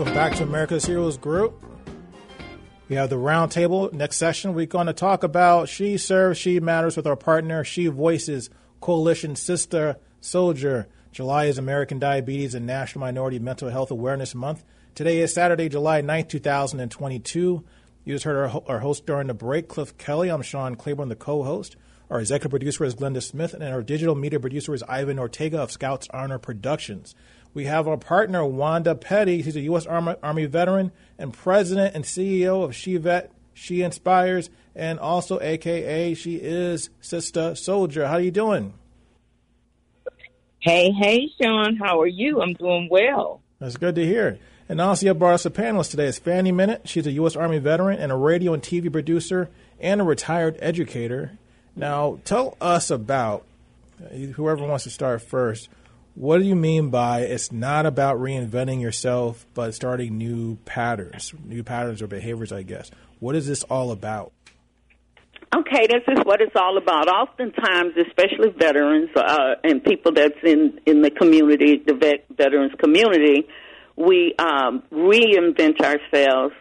Welcome back to America's Heroes Group. We have the roundtable. Next session, we're going to talk about She Serves, She Matters with our partner, She Voices Coalition Sister Soldier. July is American Diabetes and National Minority Mental Health Awareness Month. Today is Saturday, July 9th, 2022. You just heard our, our host during the break, Cliff Kelly. I'm Sean Claiborne, the co host. Our executive producer is Glenda Smith, and our digital media producer is Ivan Ortega of Scouts Honor Productions. We have our partner, Wanda Petty. She's a U.S. Army, Army veteran and president and CEO of She Vet, She Inspires, and also AKA she is Sister Soldier. How are you doing? Hey, hey, Sean. How are you? I'm doing well. That's good to hear. And also, you brought us a panelist today. It's Fanny Minnitt. She's a U.S. Army veteran and a radio and TV producer and a retired educator. Now, tell us about uh, whoever wants to start first what do you mean by it's not about reinventing yourself, but starting new patterns, new patterns or behaviors, I guess? What is this all about? Okay, this is what it's all about. Oftentimes, especially veterans uh, and people that's in, in the community, the vet, veterans community, we um, reinvent ourselves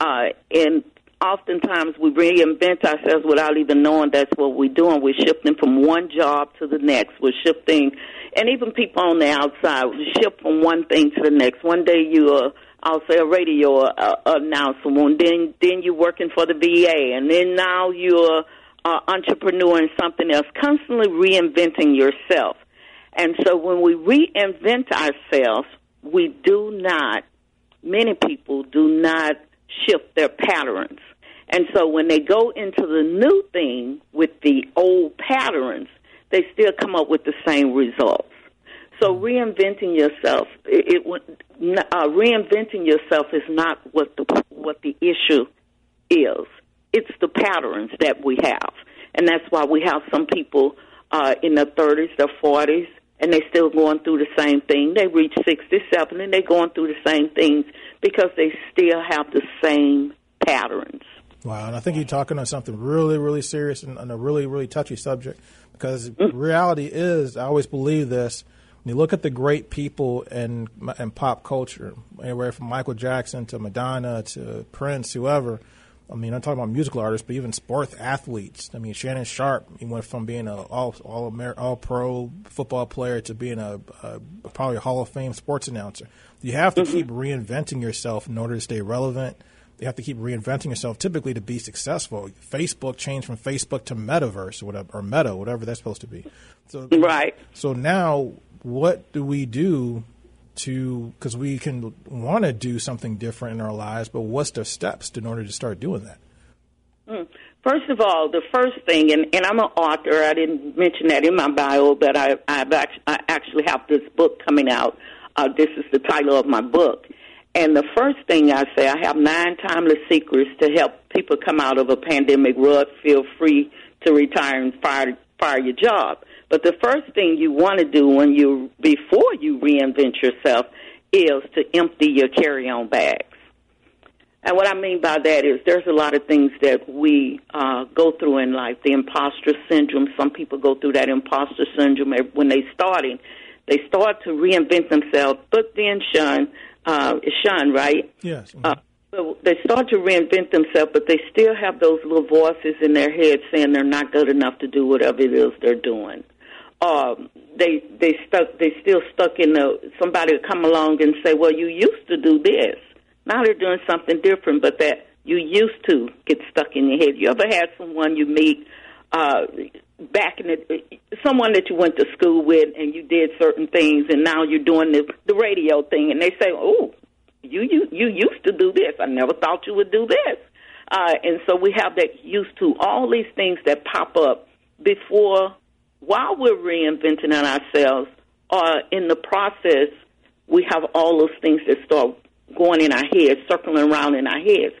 uh, and oftentimes we reinvent ourselves without even knowing that's what we're doing. We're shifting from one job to the next. We're shifting, and even people on the outside, shift from one thing to the next. One day you're, I'll say, a radio uh, announcer, and then then you're working for the VA, and then now you're an entrepreneur in something else. Constantly reinventing yourself, and so when we reinvent ourselves, we do not. Many people do not shift their patterns and so when they go into the new thing with the old patterns, they still come up with the same results. So reinventing yourself, it, it uh, reinventing yourself is not what the what the issue is. It's the patterns that we have, and that's why we have some people uh, in their thirties, their forties, and they're still going through the same thing. They reach sixty-seven, and they're going through the same things because they still have the same patterns. Wow, and I think you're talking on something really, really serious and, and a really, really touchy subject because mm. reality is, I always believe this. When you look at the great people in in pop culture, anywhere from Michael Jackson to Madonna to Prince, whoever. I mean, I'm talking about musical artists, but even sports athletes. I mean, Shannon Sharpe, he went from being an all all Amer- all pro football player to being a, a, probably a Hall of Fame sports announcer. You have to mm-hmm. keep reinventing yourself in order to stay relevant you have to keep reinventing yourself typically to be successful. Facebook changed from Facebook to Metaverse or whatever, or Meta, whatever that's supposed to be. So, right. So now, what do we do to? Because we can want to do something different in our lives, but what's the steps in order to start doing that? Hmm. First of all, the first thing, and, and I'm an author. I didn't mention that in my bio, but I, I've actually, I actually have this book coming out. Uh, this is the title of my book and the first thing I say, I have nine timeless secrets to help people come out of a pandemic rut, feel free to retire and fire, fire your job. But the first thing you want to do when you, before you reinvent yourself is to empty your carry-on bags. And what I mean by that is there's a lot of things that we uh, go through in life. The imposter syndrome. Some people go through that imposter syndrome when they're starting. They start to reinvent themselves, but then shun uh, Sean, right? Yes. Uh, so they start to reinvent themselves, but they still have those little voices in their head saying they're not good enough to do whatever it is they're doing. Um, they they stuck they still stuck in the somebody would come along and say, Well you used to do this. Now they're doing something different but that you used to get stuck in your head. You ever had someone you meet uh back in the someone that you went to school with and you did certain things and now you're doing the the radio thing and they say oh you you you used to do this i never thought you would do this uh and so we have that used to all these things that pop up before while we're reinventing ourselves uh, in the process, we have all those things that start going in our heads, circling around in our heads.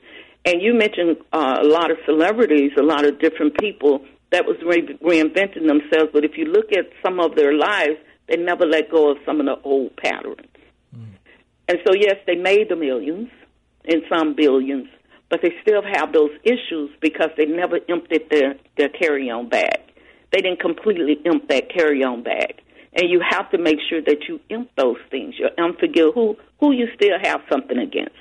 And you mentioned uh, a lot of celebrities, a lot of different people that was re- reinventing themselves. But if you look at some of their lives, they never let go of some of the old patterns. Mm. And so, yes, they made the millions and some billions, but they still have those issues because they never emptied their, their carry on bag. They didn't completely empty that carry on bag. And you have to make sure that you empty those things. You unforgive who who you still have something against.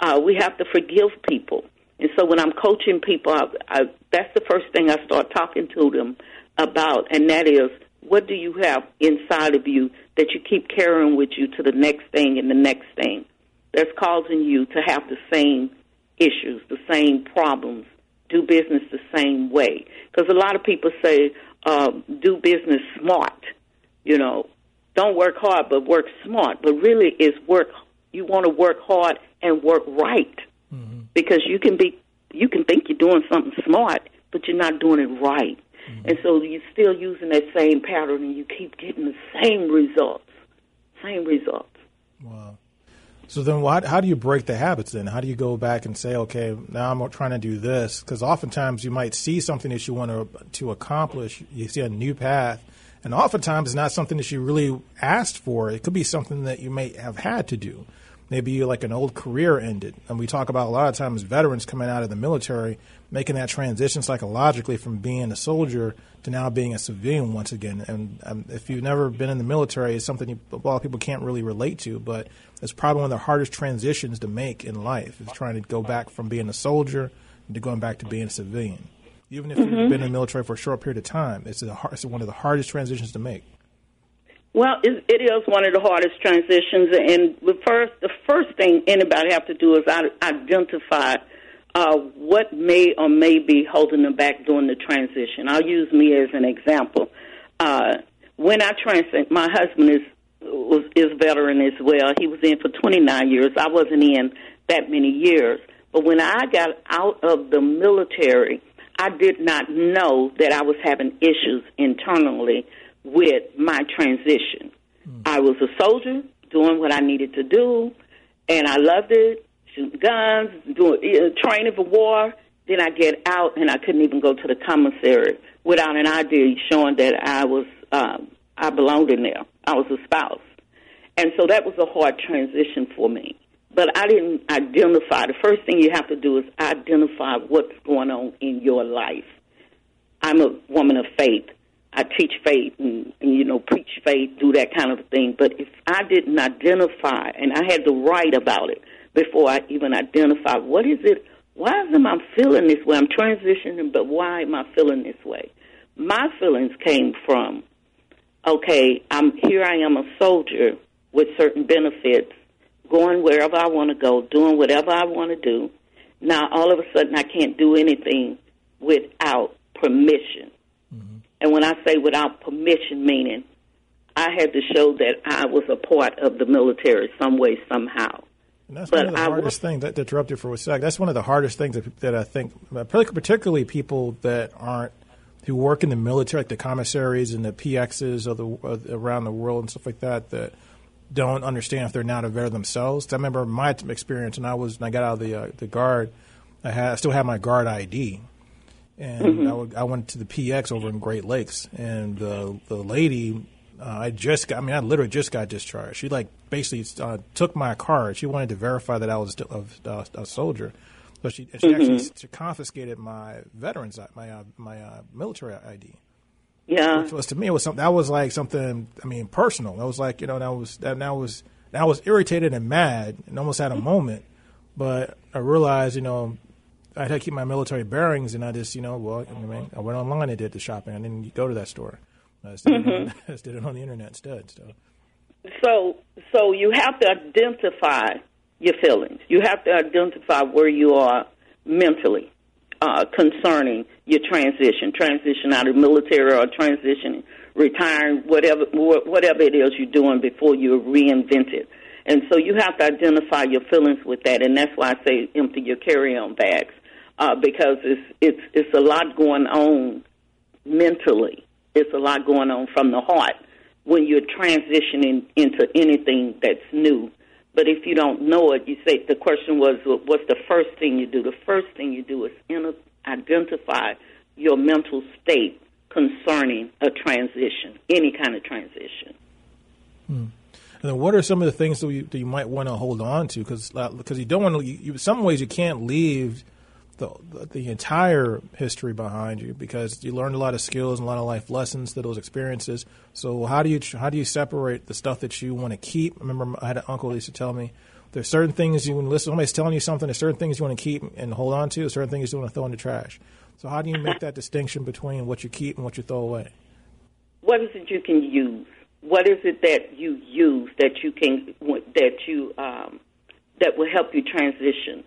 Uh, we have to forgive people. And so when I'm coaching people, I, I, that's the first thing I start talking to them about, and that is, what do you have inside of you that you keep carrying with you to the next thing and the next thing that's causing you to have the same issues, the same problems, do business the same way? Because a lot of people say, uh, do business smart, you know, don't work hard, but work smart. But really, it's work. You want to work hard and work right mm-hmm. Because you can be you can think you're doing something smart, but you're not doing it right. Mm-hmm. And so you're still using that same pattern, and you keep getting the same results, same results. Wow. So then, what, how do you break the habits? Then, how do you go back and say, okay, now I'm trying to do this? Because oftentimes you might see something that you want to to accomplish. You see a new path, and oftentimes it's not something that you really asked for. It could be something that you may have had to do maybe like an old career ended. And we talk about a lot of times veterans coming out of the military, making that transition psychologically from being a soldier to now being a civilian once again. And um, if you've never been in the military, it's something you, a lot of people can't really relate to, but it's probably one of the hardest transitions to make in life is trying to go back from being a soldier to going back to being a civilian. Even if mm-hmm. you've been in the military for a short period of time, it's, a, it's one of the hardest transitions to make. Well, it, is one of the hardest transitions, and the first the first thing anybody have to do is identify uh, what may or may be holding them back during the transition. I'll use me as an example. Uh, when I transitioned, my husband is was is veteran as well. He was in for 29 years. I wasn't in that many years, but when I got out of the military, I did not know that I was having issues internally with my transition. Mm. I was a soldier doing what I needed to do, and I loved it, shooting guns, doing uh, training for war. Then I get out, and I couldn't even go to the commissary without an ID showing that I was um, I belonged in there. I was a spouse, and so that was a hard transition for me. But I didn't identify. The first thing you have to do is identify what's going on in your life. I'm a woman of faith. I teach faith and, and you know preach faith, do that kind of thing. But if I didn't identify, and I had to write about it before I even identify what is it, why am I feeling this way? I'm transitioning, but why am I feeling this way? My feelings came from, okay, I'm here. I am a soldier with certain benefits, going wherever I want to go, doing whatever I want to do. Now all of a sudden I can't do anything without permission. And when I say without permission, meaning I had to show that I was a part of the military some way, somehow. And that's but one of the I hardest things that interrupted for a sec. That's one of the hardest things that, that I think, particularly people that aren't who work in the military, like the commissaries and the PXs of the around the world and stuff like that, that don't understand if they're not a aware themselves. I remember my experience when I was when I got out of the uh, the guard. I had I still had my guard ID, and mm-hmm. I, would, I, went to the PX over in Great Lakes, and the the lady, uh, I just got, I mean, I literally just got discharged. She like basically uh, took my card. She wanted to verify that I was a, a, a soldier, so she, she mm-hmm. actually she confiscated my veterans my uh, my uh, military ID. Yeah, which was to me it was something that was like something. I mean, personal. That was like you know that was that that was that was irritated and mad and almost had a moment. But I realized, you know, I had to keep my military bearings, and I just, you know, well, I mean, I went online and did the shopping. I didn't go to that store. I just, did, mm-hmm. it, on, I just did it on the internet instead. So. so, so you have to identify your feelings. You have to identify where you are mentally uh, concerning your transition, transition out of the military or transition, retiring, whatever whatever it is you're doing before you're reinvented. And so you have to identify your feelings with that, and that's why I say empty your carry-on bags uh, because it's it's it's a lot going on mentally. It's a lot going on from the heart when you're transitioning into anything that's new. But if you don't know it, you say the question was, what's the first thing you do? The first thing you do is identify your mental state concerning a transition, any kind of transition. Hmm. And then what are some of the things that you, that you might want to hold on to? Because because uh, you don't want to. Some ways you can't leave the, the entire history behind you because you learned a lot of skills and a lot of life lessons through those experiences. So how do you how do you separate the stuff that you want to keep? I remember I had an uncle who used to tell me there's certain things you to listen. Somebody's telling you something. There's certain things you want to keep and hold on to. Certain things you want to throw in the trash. So how do you make that distinction between what you keep and what you throw away? What is it you can use? What is it that you use that you can that you um, that will help you transition?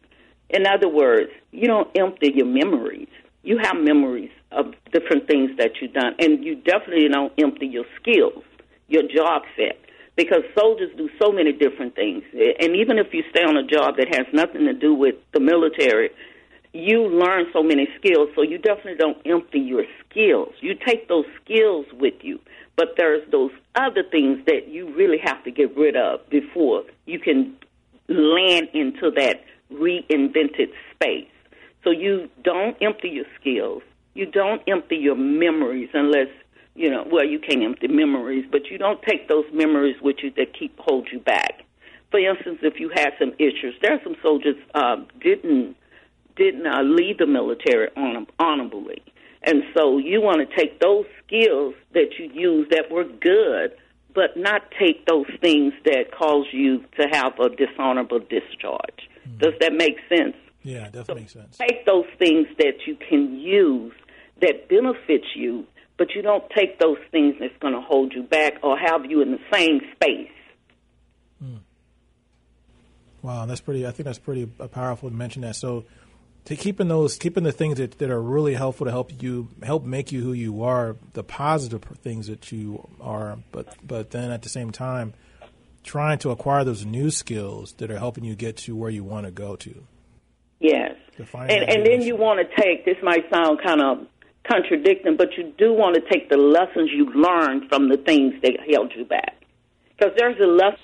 In other words, you don't empty your memories. You have memories of different things that you've done, and you definitely don't empty your skills, your job set, because soldiers do so many different things. And even if you stay on a job that has nothing to do with the military, you learn so many skills, so you definitely don't empty your skills. You take those skills with you, but there's those other things that you really have to get rid of before you can land into that reinvented space. So you don't empty your skills. You don't empty your memories unless, you know, well, you can't empty memories, but you don't take those memories with you that keep hold you back. For instance, if you had some issues, there are some soldiers uh, didn't didn't uh, leave the military honor- honorably, and so you want to take those skills that you used that were good, but not take those things that cause you to have a dishonorable discharge. Mm-hmm. Does that make sense? Yeah, it definitely so makes sense. Take those things that you can use that benefits you, but you don't take those things that's going to hold you back or have you in the same space. Mm. Wow, that's pretty. I think that's pretty powerful to mention that. So, to keeping those, keeping the things that, that are really helpful to help you, help make you who you are, the positive things that you are, but but then at the same time, trying to acquire those new skills that are helping you get to where you want to go to. Yes. And, and then you want to take, this might sound kind of contradicting, but you do want to take the lessons you learned from the things that held you back. Because there's a lesson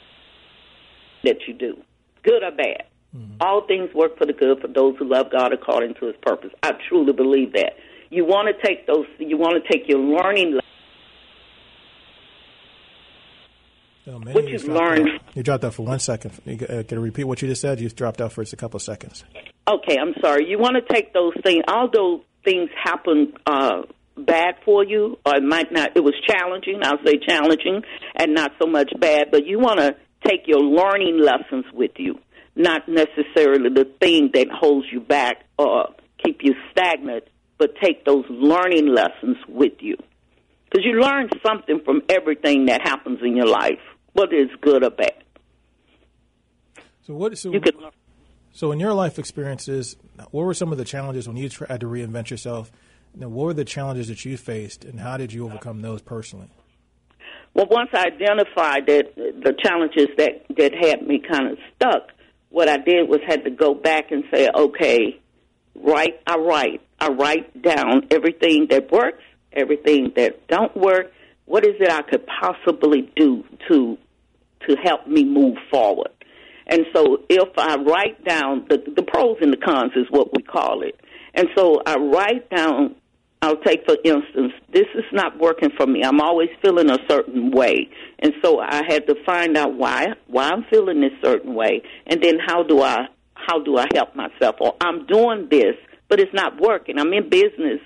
that you do, good or bad. Mm-hmm. All things work for the good for those who love God according to his purpose. I truly believe that. You want to take those, you want to take your learning lessons No, what you've learned. Out. You dropped out for one second. You, uh, can you repeat what you just said? You dropped out for just a couple of seconds. Okay, I'm sorry. You want to take those things, although things happen uh, bad for you, or it might not, it was challenging, I'll say challenging, and not so much bad, but you want to take your learning lessons with you, not necessarily the thing that holds you back or keep you stagnant, but take those learning lessons with you. Because you learn something from everything that happens in your life whether it's good or bad. So what? So, could, so in your life experiences, what were some of the challenges when you tried to reinvent yourself? what were the challenges that you faced, and how did you overcome those personally? Well, once I identified that the challenges that that had me kind of stuck, what I did was had to go back and say, okay, write. I write. I write down everything that works, everything that don't work. What is it I could possibly do to to help me move forward. And so if I write down the, the pros and the cons is what we call it. And so I write down, I'll take for instance, this is not working for me. I'm always feeling a certain way. And so I had to find out why, why I'm feeling this certain way. And then how do I, how do I help myself? Or I'm doing this, but it's not working. I'm in business.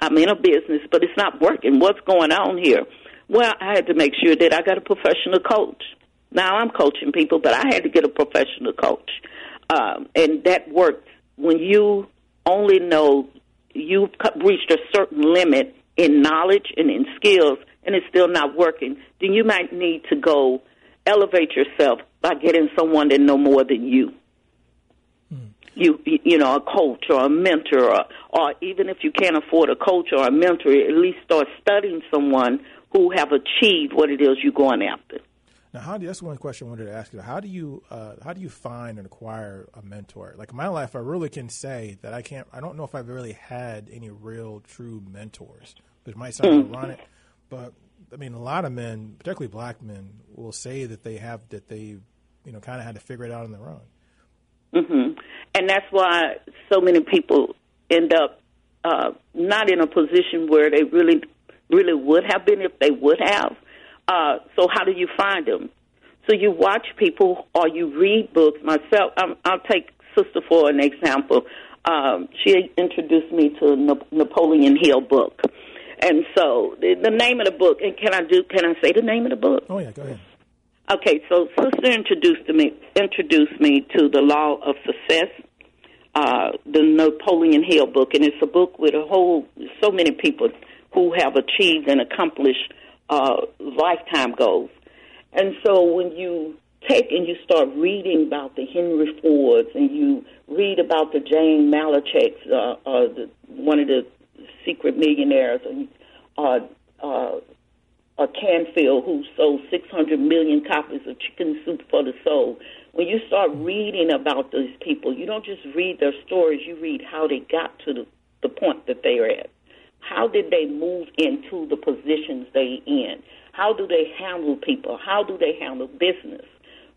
I'm in a business, but it's not working. What's going on here? Well, I had to make sure that I got a professional coach. Now I'm coaching people, but I had to get a professional coach, um, and that worked when you only know you've reached a certain limit in knowledge and in skills, and it's still not working. Then you might need to go elevate yourself by getting someone that know more than you. Hmm. You, you know, a coach or a mentor, or, or even if you can't afford a coach or a mentor, at least start studying someone who have achieved what it is you're going after. Now, how do that's one question I wanted to ask you. How do you uh, how do you find and acquire a mentor? Like in my life, I really can say that I can't. I don't know if I've really had any real true mentors. It might sound mm. ironic, but I mean, a lot of men, particularly black men, will say that they have that they, you know, kind of had to figure it out on their own. Mm-hmm. And that's why so many people end up uh, not in a position where they really, really would have been if they would have. Uh, so how do you find them? So you watch people or you read books. Myself, um, I'll take Sister for an example. Um, she introduced me to a Napoleon Hill book, and so the, the name of the book. And can I do? Can I say the name of the book? Oh yeah, go ahead. Okay, so Sister introduced me introduced me to the Law of Success, uh, the Napoleon Hill book, and it's a book with a whole so many people who have achieved and accomplished uh, lifetime goals. And so when you take and you start reading about the Henry Fords and you read about the Jane Maliceks, uh, uh, the, one of the secret millionaires, and uh, uh, uh, Canfield, who sold 600 million copies of Chicken Soup for the Soul. When you start reading about these people, you don't just read their stories, you read how they got to the, the point that they are at. How did they move into the positions they in? How do they handle people? How do they handle business?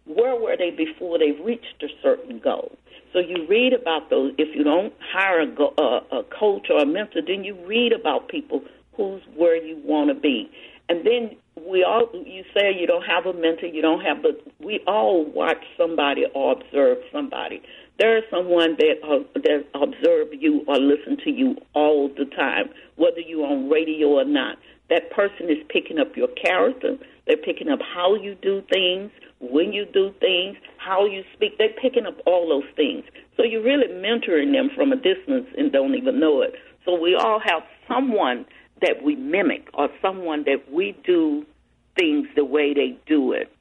Where were they before they reached a certain goal? So you read about those. If you don't hire a, go, a, a coach or a mentor, then you read about people who's where you want to be. And then we all, you say you don't have a mentor, you don't have, but we all watch somebody or observe somebody. There is someone that uh, that observe you or listen to you all the time, whether you're on radio or not. That person is picking up your character. They're picking up how you do things, when you do things, how you speak. They're picking up all those things. So you're really mentoring them from a distance and don't even know it. So we all have someone that we mimic or someone that we do things the way they do it.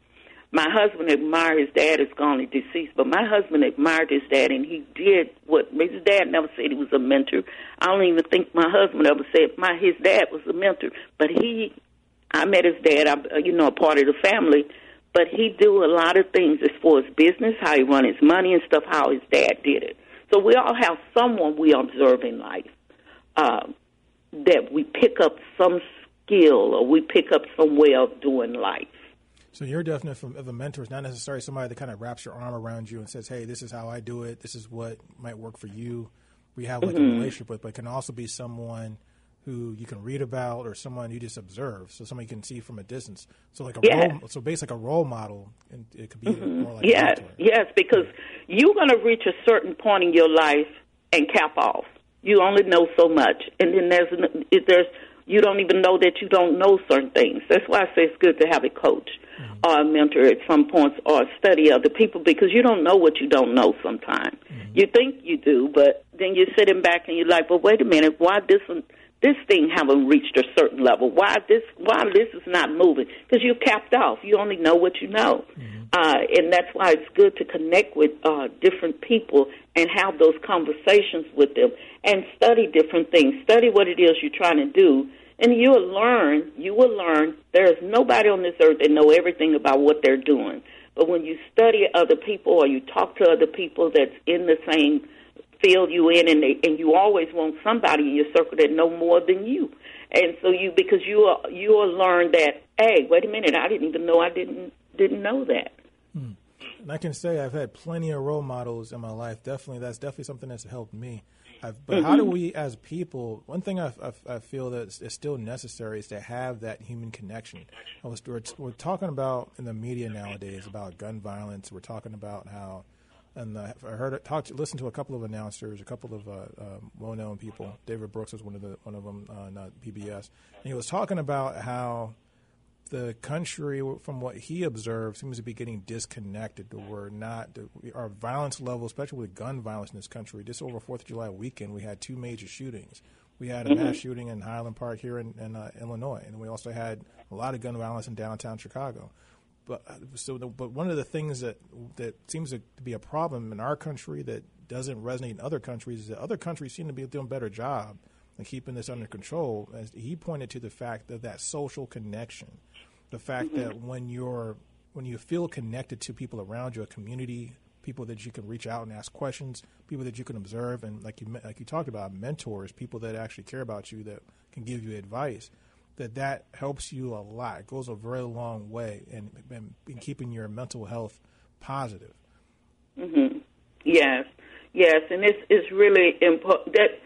My husband admired his dad is gone deceased, but my husband admired his dad and he did what his dad never said he was a mentor. I don't even think my husband ever said my his dad was a mentor, but he I met his dad, I you know, a part of the family, but he do a lot of things as far as business, how he run his money and stuff, how his dad did it. So we all have someone we observe in life. Um, that we pick up some skill or we pick up some way of doing life. So your definition of a mentor is not necessarily somebody that kind of wraps your arm around you and says, "Hey, this is how I do it. This is what might work for you." We have like mm-hmm. a relationship with, but it can also be someone who you can read about or someone you just observe, so somebody you can see from a distance. So like a yes. role, so basically like a role model, and it could be mm-hmm. more like yes, yes, because you're going to reach a certain point in your life and cap off. You only know so much, and then there's there's you don't even know that you don't know certain things. That's why I say it's good to have a coach mm-hmm. or a mentor at some points or study other people because you don't know what you don't know sometimes. Mm-hmm. You think you do, but then you're sitting back and you're like, "But wait a minute, why this one, this thing haven't reached a certain level? Why this why this is not moving? Because you're capped off. You only know what you know." Mm-hmm. Uh, and that's why it's good to connect with uh, different people and have those conversations with them and study different things. Study what it is you're trying to do, and you will learn. You will learn. There is nobody on this earth that know everything about what they're doing. But when you study other people or you talk to other people that's in the same field you in, and they, and you always want somebody in your circle that know more than you. And so you because you are you will learn that hey, wait a minute, I didn't even know I didn't didn't know that. Hmm. And I can say I've had plenty of role models in my life. Definitely, that's definitely something that's helped me. I've, but how do we, as people, one thing I, I, I feel that is still necessary is to have that human connection. Was, we're, we're, talking about in the media nowadays about gun violence. We're talking about how, and the, I heard talked, listened to a couple of announcers, a couple of uh, uh, well-known people. David Brooks was one of the one of them, uh, not PBS, and he was talking about how the country, from what he observed, seems to be getting disconnected. We're not our violence level, especially with gun violence in this country. Just over Fourth of July weekend, we had two major shootings. We had a mm-hmm. mass shooting in Highland Park here in, in uh, Illinois, and we also had a lot of gun violence in downtown Chicago. But uh, so, the, but one of the things that that seems to be a problem in our country that doesn't resonate in other countries is that other countries seem to be doing a better job and keeping this under control. As he pointed to the fact that that social connection the fact mm-hmm. that when you're when you feel connected to people around you, a community, people that you can reach out and ask questions, people that you can observe, and like you like you talked about, mentors, people that actually care about you that can give you advice. that that helps you a lot. It goes a very long way in, in, in keeping your mental health positive. Mm-hmm. Yes, yes, and it's it's really important that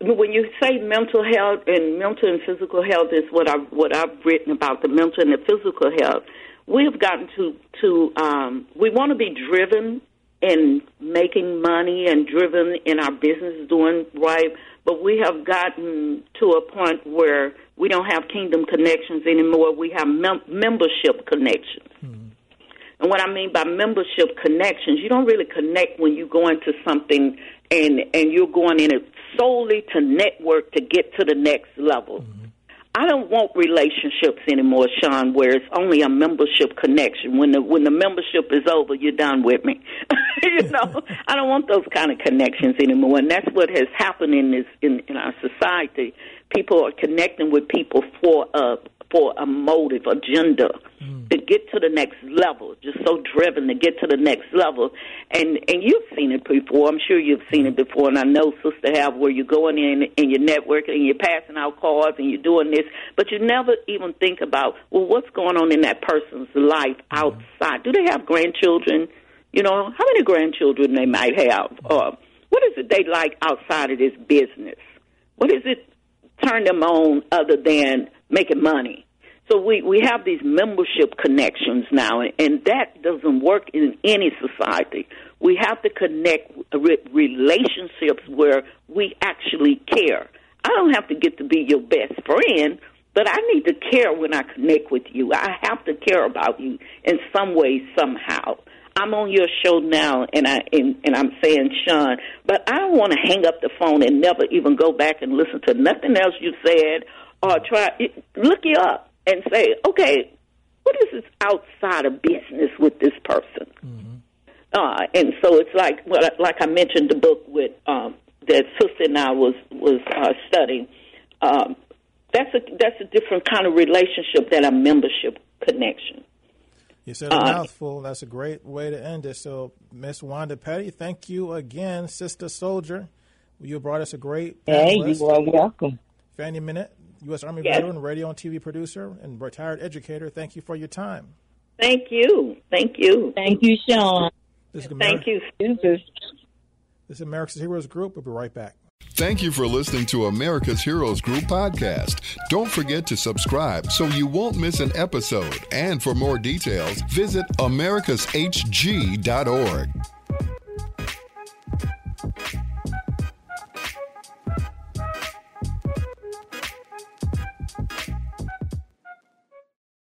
when you say mental health and mental and physical health is what I've what I've written about the mental and the physical health. We've gotten to to um, we want to be driven in making money and driven in our business doing right, but we have gotten to a point where we don't have kingdom connections anymore. We have mem- membership connections. Mm-hmm. And what I mean by membership connections, you don't really connect when you go into something and and you're going in it solely to network to get to the next level. Mm-hmm. I don't want relationships anymore, Sean, where it's only a membership connection. When the when the membership is over, you're done with me. you know, I don't want those kind of connections anymore, and that's what has happened in this in, in our society. People are connecting with people for a for a motive, agenda mm. to get to the next level. Just so driven to get to the next level, and and you've seen it before. I'm sure you've seen it before, and I know Sister have where you're going in and you're networking and you're passing out cards and you're doing this, but you never even think about well, what's going on in that person's life mm. outside? Do they have grandchildren? You know, how many grandchildren they might have? Uh, what is it they like outside of this business? What is it turn them on other than making money. So we, we have these membership connections now, and and that doesn't work in any society. We have to connect with relationships where we actually care. I don't have to get to be your best friend, but I need to care when I connect with you. I have to care about you in some way, somehow. I'm on your show now, and I and, and I'm saying Sean, but I don't want to hang up the phone and never even go back and listen to nothing else you said or try look you up and say, okay, what is this outside of business with this person? Mm-hmm. Uh, and so it's like, well, like I mentioned, the book with um, that sister and I was was uh, studying. Um, that's a that's a different kind of relationship than a membership connection. You said a uh, mouthful. That's a great way to end it. So, Miss Wanda Petty, thank you again, Sister Soldier. You brought us a great. Hey, you are welcome. Fanny Minnitt, U.S. Army yes. veteran, radio and TV producer, and retired educator. Thank you for your time. Thank you. Thank you. Thank you, Sean. This is Thank you. This is America's Heroes Group. We'll be right back. Thank you for listening to America's Heroes Group podcast. Don't forget to subscribe so you won't miss an episode. And for more details, visit americashg.org.